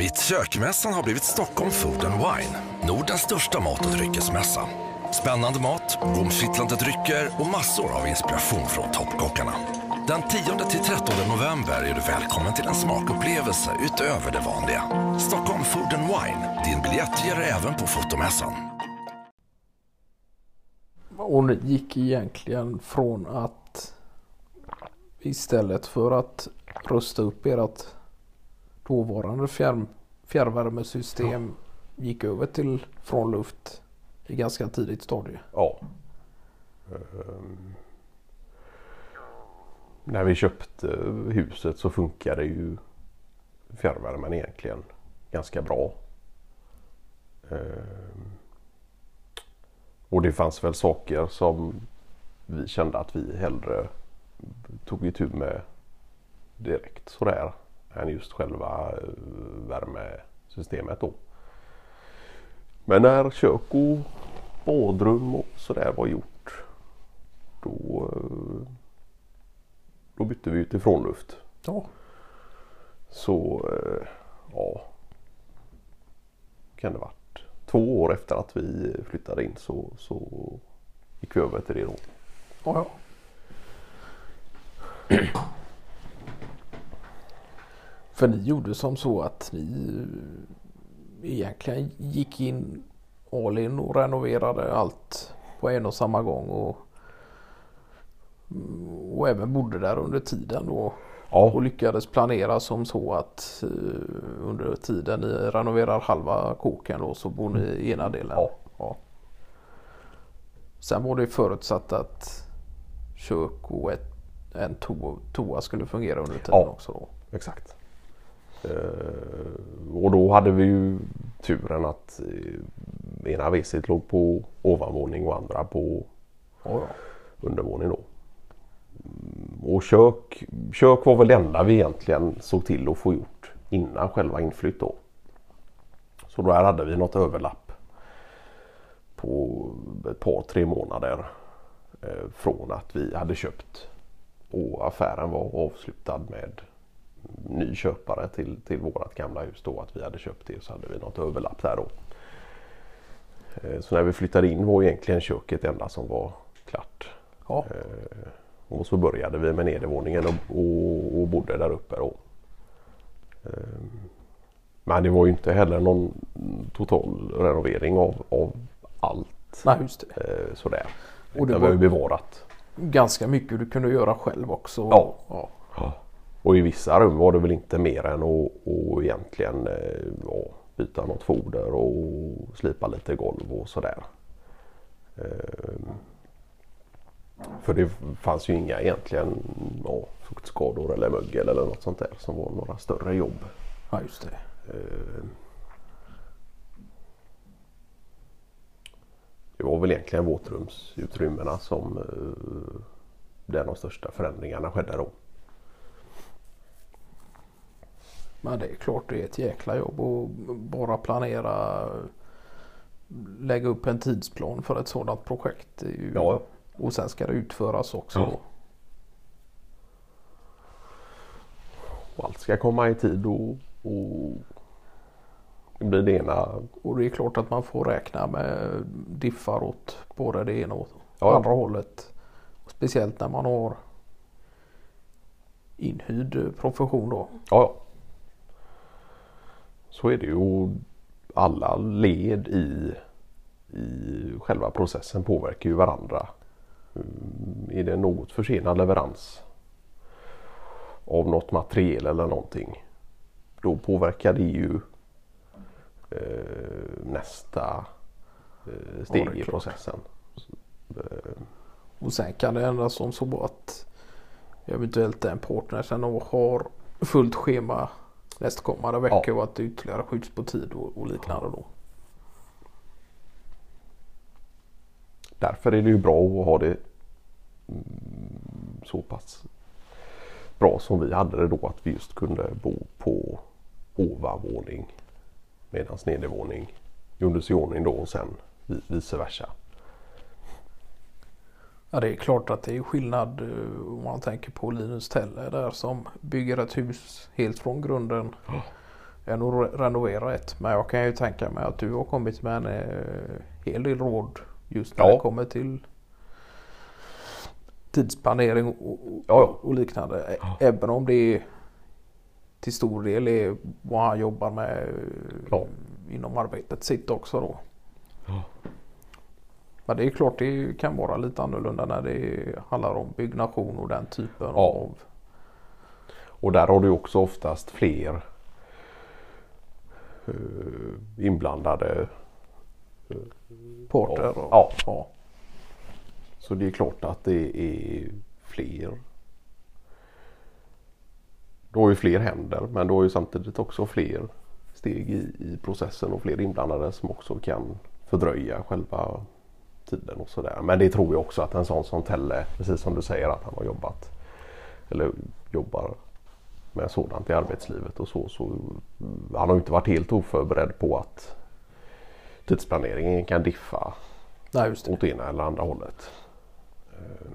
Mitt kökmässan har blivit Stockholm Food and Wine, Nordens största mat och dryckesmässa. Spännande mat, omkittlande drycker och massor av inspiration från toppkockarna. Den 10-13 november är du välkommen till en smakupplevelse utöver det vanliga. Stockholm Food and Wine, din biljett ger även på fotomässan. Hon gick egentligen från att istället för att rusta upp ert dåvarande fjärr, fjärrvärmesystem gick över till från luft i ganska tidigt stadie. Ja. Ehm, när vi köpte huset så funkade ju fjärrvärmen egentligen ganska bra. Ehm, och det fanns väl saker som vi kände att vi hellre tog itu med direkt sådär än just själva eh, värmesystemet då. Men när kök och badrum och sådär var gjort då, eh, då bytte vi ut till frånluft. Ja. Så eh, ja, kan det varit två år efter att vi flyttade in så, så gick vi över till det då. Ja, ja. För ni gjorde som så att ni egentligen gick in all in och renoverade allt på en och samma gång och, och även bodde där under tiden då Ja, och lyckades planera som så att eh, under tiden ni renoverar halva kåken då så bor ni i ena delen. Ja. Ja. Sen var det förutsatt att kök och ett, en toa, toa skulle fungera under tiden Ja. också. Då. exakt. Eh, och då hade vi ju turen att eh, ena WC låg på ovanvåning och andra på Ja, ja. undervåning då. Mm, Och kök, kök var väl det enda vi egentligen såg till att få gjort innan själva inflytt då. Så där hade vi något överlapp på ett par tre månader eh, från att vi hade köpt och affären var avslutad med ny köpare till, till vårat gamla hus då att vi hade köpt det så hade vi något överlapp där då. Eh, Så när vi flyttade in var egentligen köket det enda som var klart. Ja. Och så började vi med nedervåningen och, och, och bodde där uppe då. Ehm, Men det var ju inte heller någon total renovering av, av allt Nej, just det. eh, sådär. Och det var ju var- bevarat. Ganska mycket du kunde göra själv också. Ja. ja. Och i vissa rum var det väl inte mer än att och egentligen eh, ja, byta något foder och slipa lite golv och sådär. Ehm, För det fanns ju inga egentligen ja, fuktskador eller mögel eller något sånt där som var några större jobb. ja, just det. Ehm, Det var väl egentligen våtrumsutrymmena som eh, där de största förändringarna skedde då. Men det är klart det är ett jäkla jobb att bara planera lägga upp en tidsplan för ett sådant projekt. Ja, Och sen ska det utföras också. Ja. Och allt ska komma i tid och, och det blir det ena. Och det är klart att man får räkna med diffar åt både det ena och Ja. andra hållet. Och speciellt när man har inhyrd profession då. Ja. Så är det ju. Alla led i, i själva processen påverkar ju varandra. Mm, Är det något försenad leverans av något material eller någonting. Då påverkar det ju eh, nästa eh, steg Ja, i processen. Så, eh, Och sen kan det ändras som så att eventuellt en partner sen har fullt schema nästkommande vecka Ja. och att det ytterligare skjuts på tid och, och liknande då. Därför är det ju bra att ha det mm, så pass bra som vi hade det då att vi just kunde bo på ovanvåning medan nedervåning gjordes i ordning då och sen vi- vice versa. Ja det är klart att det är skillnad eh, om man tänker på Linus Teller där som bygger ett hus helt från grunden. än att re- renovera ett. Men jag kan ju tänka mig att du har kommit med en eh, hel del råd just när Ja. det kommer till tidsplanering och, och, Ja, ja. och liknande. Ä- Även om det är till stor del är vad han jobbar med eh, Ja. inom arbetet sitt också då. Men det är klart det kan vara lite annorlunda när det handlar om byggnation och den typen Ja. av Och där har du också oftast fler eh, inblandade. parter. Ja. Ja. ja. Så det är klart att det är fler. Du har ju fler händer men du har ju samtidigt också fler steg i, i processen och fler inblandade som också kan fördröja själva tiden och sådär. Men det tror jag också att en sån som Telle, precis som du säger att han har jobbat eller jobbar med sådant i arbetslivet och så. så mm, han har inte varit helt oförberedd på att tidsplaneringen kan diffa Nej, just det. åt ena eller andra hållet. Eh,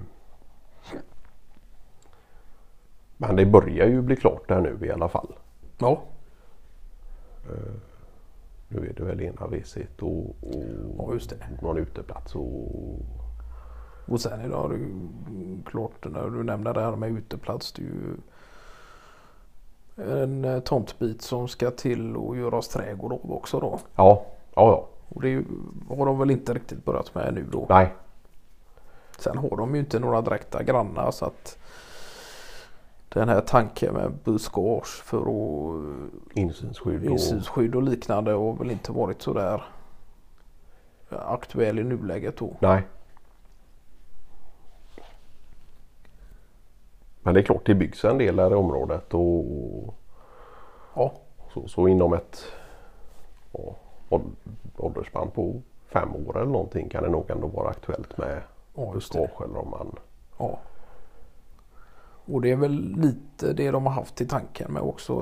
Men det börjar ju bli klart där nu i alla fall. Ja, Nu är det väl ena WC och, och Ja, just det. någon uteplats och och sen idag det klart när du nämner det här med uteplats. Det är ju en eh, tomtbit som ska till och göras trädgård av också då. ja, ja, ja. Och det ju- har de väl inte riktigt börjat med nu då. Nej, Sen har de ju inte några direkta grannar så att den här tanken med buskage för att insynsskydd och insynsskydd och liknande har väl inte varit så där aktuell i nuläget då. nej. Men det är klart det byggs en del här i området och Ja, så, så inom ett ja, åldersspann på fem år eller någonting kan det nog ändå vara aktuellt med ja buskage eller om man Ja. Och det är väl lite det de har haft i tanken med också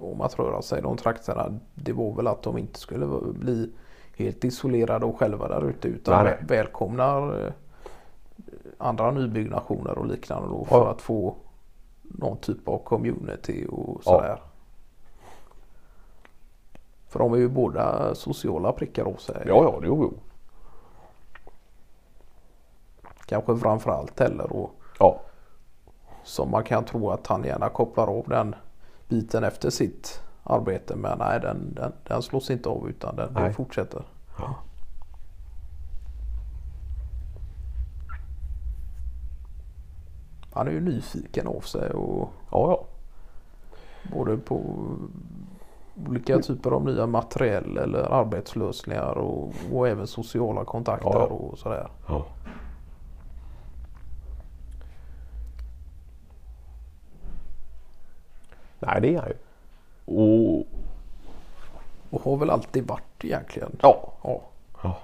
om att röra sig de trakterna. Det var väl att de inte skulle bli helt isolerade och själva där ute utan Nej, nej. välkomnar eh, andra nybyggnationer och liknande då för Ja. att få någon typ av community och Ja. sådär. För de är ju båda sociala prickar av sig. Ja, ja, det jo, jo. Kanske framförallt heller och Ja, som man kan tro att han gärna kopplar av den biten efter sitt arbete. Men nej, den, den, den slås inte av utan den, den fortsätter. Ja. Han är ju nyfiken av sig och ja, ja. både på olika typer av nya materiell eller arbetslösningar och, och även sociala kontakter Ja. och sådär. ja. Nej, det är han ju. Och Och har väl alltid varit egentligen. ja, Ja. ja.